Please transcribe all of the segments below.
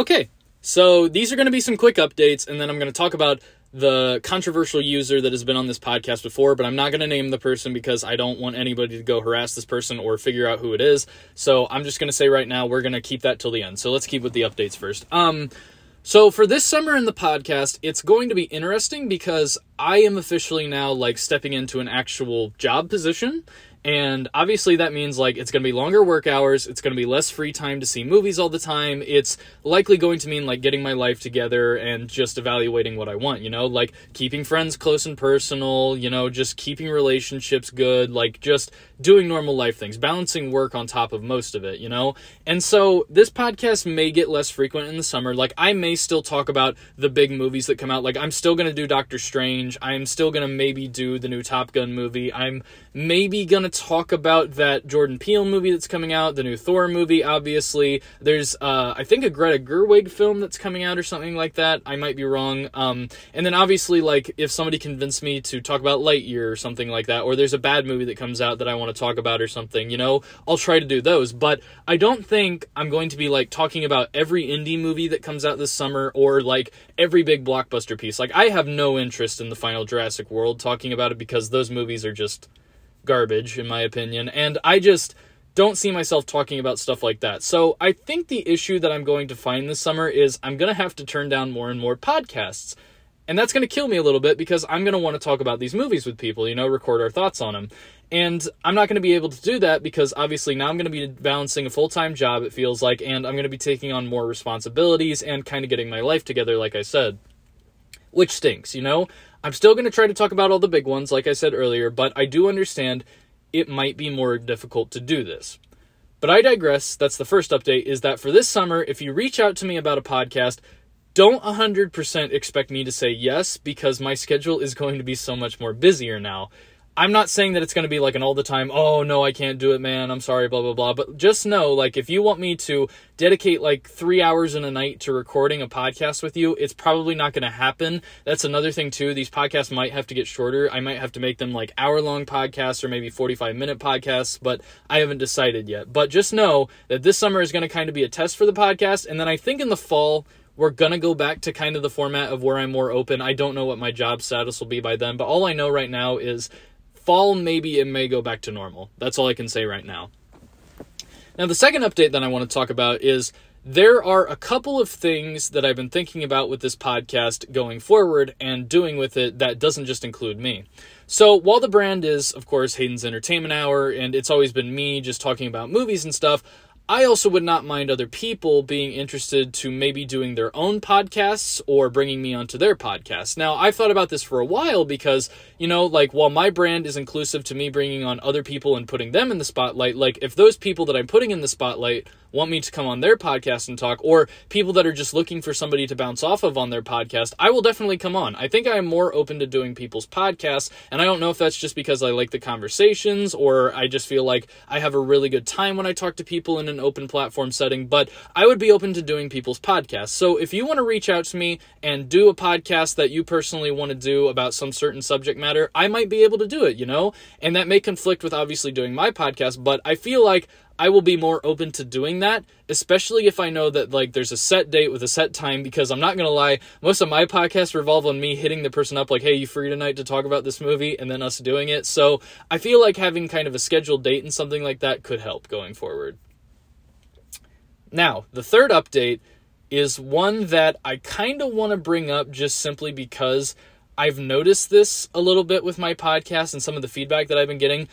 Okay, so these are going to be some quick updates, and then I'm going to talk about the controversial user that has been on this podcast before, but I'm not going to name the person because I don't want anybody to go harass this person or figure out who it is. So I'm just going to say right now we're going to keep that till the end. So let's keep with the updates first. Um so for this summer in the podcast, it's going to be interesting because I am officially now like stepping into an actual job position and obviously, that means like it's going to be longer work hours. It's going to be less free time to see movies all the time. It's likely going to mean like getting my life together and just evaluating what I want, you know, like keeping friends close and personal, you know, just keeping relationships good, like just doing normal life things, balancing work on top of most of it, you know? And so this podcast may get less frequent in the summer. Like I may still talk about the big movies that come out. Like I'm still going to do Doctor Strange. I'm still going to maybe do the new Top Gun movie. I'm maybe going to talk about that Jordan Peele movie that's coming out, the new Thor movie, obviously. There's, uh, I think, a Greta Gerwig film that's coming out or something like that. I might be wrong. Um, and then obviously, like, if somebody convinced me to talk about Lightyear or something like that, or there's a bad movie that comes out that I want to talk about or something, you know, I'll try to do those. But I don't think I'm going to be, like, talking about every indie movie that comes out this summer or, like, every big blockbuster piece. Like, I have no interest in the final Jurassic World talking about it because those movies are just garbage, in my opinion. And I just don't see myself talking about stuff like that. So I think the issue that I'm going to find this summer is I'm going to have to turn down more and more podcasts. And that's going to kill me a little bit because I'm going to want to talk about these movies with people, you know, record our thoughts on them. And I'm not going to be able to do that because obviously now I'm going to be balancing a full time job, it feels like, and I'm going to be taking on more responsibilities and kind of getting my life together, like I said. Which stinks, you know? I'm still going to try to talk about all the big ones, like I said earlier, but I do understand it might be more difficult to do this. But I digress. That's the first update is that for this summer, if you reach out to me about a podcast, don't 100% expect me to say yes because my schedule is going to be so much more busier now. I'm not saying that it's going to be like an all the time, oh no, I can't do it, man. I'm sorry, blah, blah, blah. But just know, like, if you want me to dedicate like three hours in a night to recording a podcast with you, it's probably not going to happen. That's another thing, too. These podcasts might have to get shorter. I might have to make them like hour long podcasts or maybe 45 minute podcasts, but I haven't decided yet. But just know that this summer is going to kind of be a test for the podcast. And then I think in the fall, we're going to go back to kind of the format of where I'm more open. I don't know what my job status will be by then, but all I know right now is fall, maybe it may go back to normal. That's all I can say right now. Now, the second update that I want to talk about is there are a couple of things that I've been thinking about with this podcast going forward and doing with it that doesn't just include me. So, while the brand is, of course, Hayden's Entertainment Hour, and it's always been me just talking about movies and stuff, I also would not mind other people being interested to maybe doing their own podcasts or bringing me onto their podcasts. Now, I've thought about this for a while because, you know, like while my brand is inclusive to me bringing on other people and putting them in the spotlight, like if those people that I'm putting in the spotlight want me to come on their podcast and talk, or people that are just looking for somebody to bounce off of on their podcast, I will definitely come on. I think I am more open to doing people's podcasts, and I don't know if that's just because I like the conversations or I just feel like I have a really good time when I talk to people in an open platform setting, but I would be open to doing people's podcasts. So if you want to reach out to me and do a podcast that you personally want to do about some certain subject matter, I might be able to do it, you know? And that may conflict with obviously doing my podcast, but I feel like I will be more open to doing that, especially if I know that like there's a set date with a set time because I'm not going to lie, most of my podcasts revolve on me hitting the person up like, "Hey, you free tonight to talk about this movie?" and then us doing it. So, I feel like having kind of a scheduled date and something like that could help going forward. Now, the third update is one that I kind of want to bring up just simply because I've noticed this a little bit with my podcast and some of the feedback that I've been getting.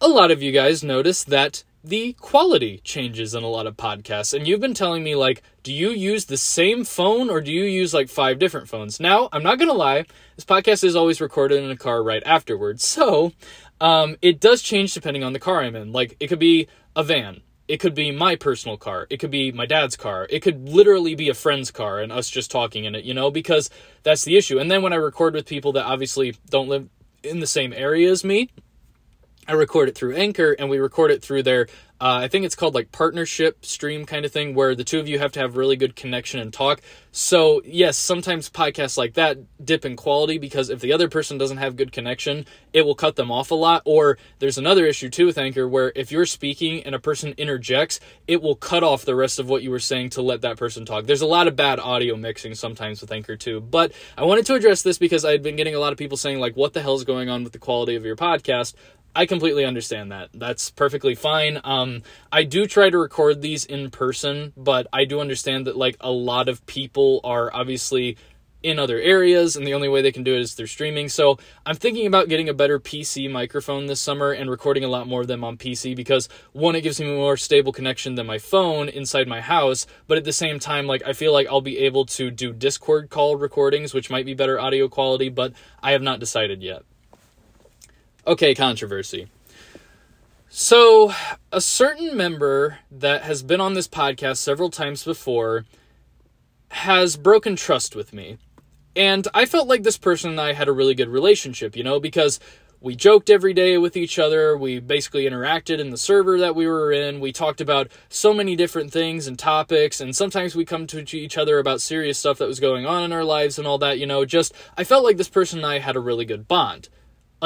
A lot of you guys notice that the quality changes in a lot of podcasts. And you've been telling me, like, do you use the same phone or do you use like five different phones? Now, I'm not going to lie, this podcast is always recorded in a car right afterwards. So, um, it does change depending on the car I'm in. Like, it could be a van. It could be my personal car. It could be my dad's car. It could literally be a friend's car and us just talking in it, you know, because that's the issue. And then when I record with people that obviously don't live in the same area as me, I record it through Anchor and we record it through their uh, I think it's called like partnership stream kind of thing where the two of you have to have really good connection and talk. So, yes, sometimes podcasts like that dip in quality because if the other person doesn't have good connection, it will cut them off a lot. Or there's another issue too with Anchor where if you're speaking and a person interjects, it will cut off the rest of what you were saying to let that person talk. There's a lot of bad audio mixing sometimes with Anchor too. But I wanted to address this because I had been getting a lot of people saying, like, what the hell is going on with the quality of your podcast? I completely understand that. That's perfectly fine. Um, I do try to record these in person, but I do understand that like a lot of people are obviously in other areas and the only way they can do it is through streaming. So I'm thinking about getting a better PC microphone this summer and recording a lot more of them on PC because one, it gives me a more stable connection than my phone inside my house, but at the same time, like I feel like I'll be able to do Discord call recordings, which might be better audio quality, but I have not decided yet. Okay, controversy. So, a certain member that has been on this podcast several times before has broken trust with me. And I felt like this person and I had a really good relationship, you know, because we joked every day with each other. We basically interacted in the server that we were in. We talked about so many different things and topics. And sometimes we come to each other about serious stuff that was going on in our lives and all that, you know. Just, I felt like this person and I had a really good bond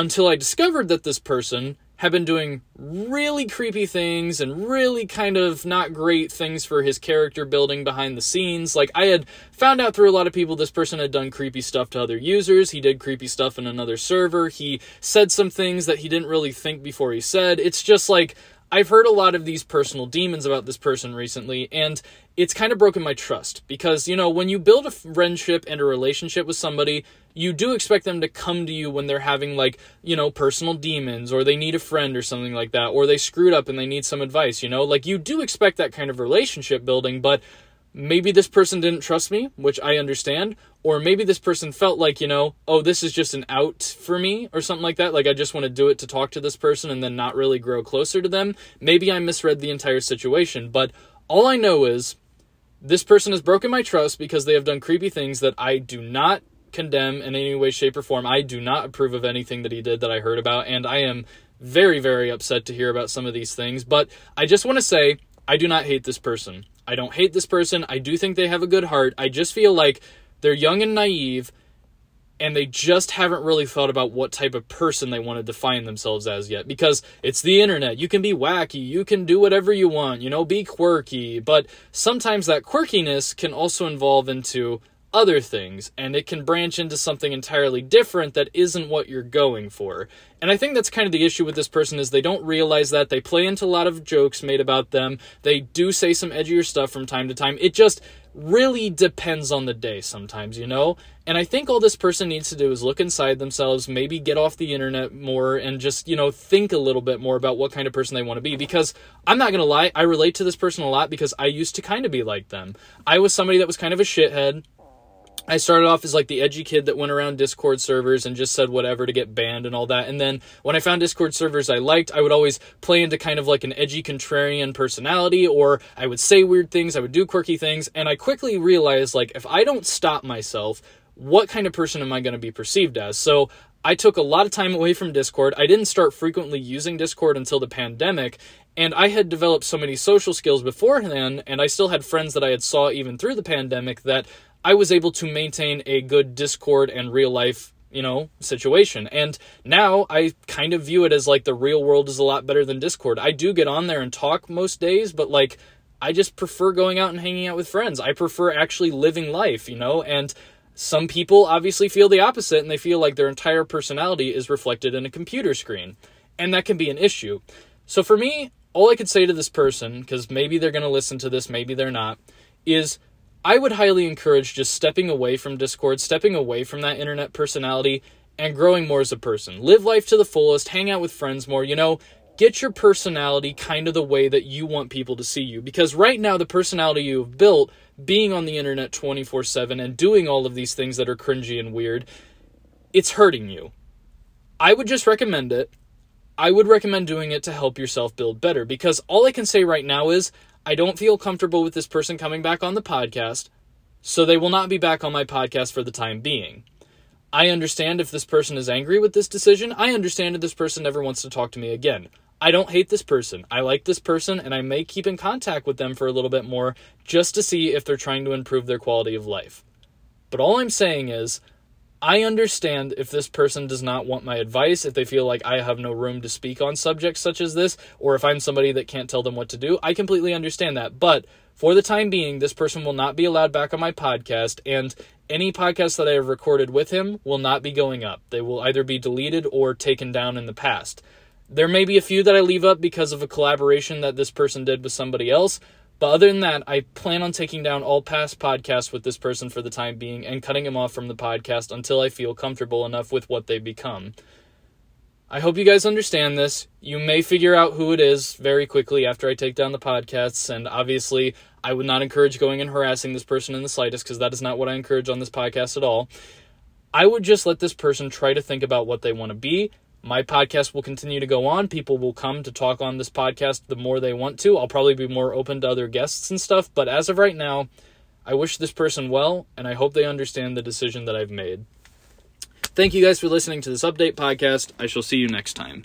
until I discovered that this person had been doing really creepy things and really kind of not great things for his character building behind the scenes. Like, I had found out through a lot of people this person had done creepy stuff to other users. He did creepy stuff in another server. He said some things that he didn't really think before he said. It's just like, I've heard a lot of these personal demons about this person recently, and it's kind of broken my trust because, you know, when you build a friendship and a relationship with somebody, you do expect them to come to you when they're having, like, you know, personal demons or they need a friend or something like that, or they screwed up and they need some advice, you know? Like, you do expect that kind of relationship building, but maybe this person didn't trust me, which I understand, or maybe this person felt like, you know, oh, this is just an out for me or something like that. Like, I just want to do it to talk to this person and then not really grow closer to them. Maybe I misread the entire situation, but all I know is this person has broken my trust because they have done creepy things that I do not condemn in any way, shape, or form. I do not approve of anything that he did that I heard about, and I am very, very upset to hear about some of these things. But I just want to say, I do not hate this person. I don't hate this person. I do think they have a good heart. I just feel like they're young and naive and they just haven't really thought about what type of person they want to define themselves as yet because it's the internet. You can be wacky, you can do whatever you want, you know, be quirky, but sometimes that quirkiness can also involve into other things and it can branch into something entirely different that isn't what you're going for. And I think that's kind of the issue with this person is they don't realize that they play into a lot of jokes made about them. They do say some edgier stuff from time to time. It just really depends on the day sometimes, you know? And I think all this person needs to do is look inside themselves, maybe get off the internet more and just, you know, think a little bit more about what kind of person they want to be. Because I'm not going to lie, I relate to this person a lot because I used to kind of be like them. I was somebody that was kind of a shithead. I started off as like the edgy kid that went around Discord servers and just said whatever to get banned and all that. And then when I found Discord servers I liked, I would always play into kind of like an edgy contrarian personality or I would say weird things, I would do quirky things, and I quickly realized like if I don't stop myself, what kind of person am I going to be perceived as? So I took a lot of time away from Discord. I didn't start frequently using Discord until the pandemic, and I had developed so many social skills beforehand, and I still had friends that I had saw even through the pandemic that I was able to maintain a good Discord and real life, you know, situation. And now I kind of view it as like the real world is a lot better than Discord. I do get on there and talk most days, but like I just prefer going out and hanging out with friends. I prefer actually living life, you know, and some people obviously feel the opposite and they feel like their entire personality is reflected in a computer screen. And that can be an issue. So for me, all I could say to this person, because maybe they're going to listen to this, maybe they're not, is I would highly encourage just stepping away from Discord, stepping away from that internet personality, and growing more as a person. Live life to the fullest, hang out with friends more, you know, get your personality kind of the way that you want people to see you. Because right now, the personality you've built, being on the internet 24 7 and doing all of these things that are cringy and weird, it's hurting you. I would just recommend it. I would recommend doing it to help yourself build better because all I can say right now is I don't feel comfortable with this person coming back on the podcast, so they will not be back on my podcast for the time being. I understand if this person is angry with this decision. I understand if this person never wants to talk to me again. I don't hate this person. I like this person, and I may keep in contact with them for a little bit more just to see if they're trying to improve their quality of life. But all I'm saying is, I understand if this person does not want my advice, if they feel like I have no room to speak on subjects such as this, or if I'm somebody that can't tell them what to do. I completely understand that. But for the time being, this person will not be allowed back on my podcast, and any podcast that I have recorded with him will not be going up. They will either be deleted or taken down in the past. There may be a few that I leave up because of a collaboration that this person did with somebody else, but other than that, I plan on taking down all past podcasts with this person for the time being and cutting him off from the podcast until I feel comfortable enough with what they become. I hope you guys understand this. You may figure out who it is very quickly after I take down the podcasts, and obviously, I would not encourage going and harassing this person in the slightest because that is not what I encourage on this podcast at all. I would just let this person try to think about what they want to be my podcast will continue to go on. People will come to talk on this podcast the more they want to. I'll probably be more open to other guests and stuff. But as of right now, I wish this person well, and I hope they understand the decision that I've made. Thank you guys for listening to this update podcast. I shall see you next time.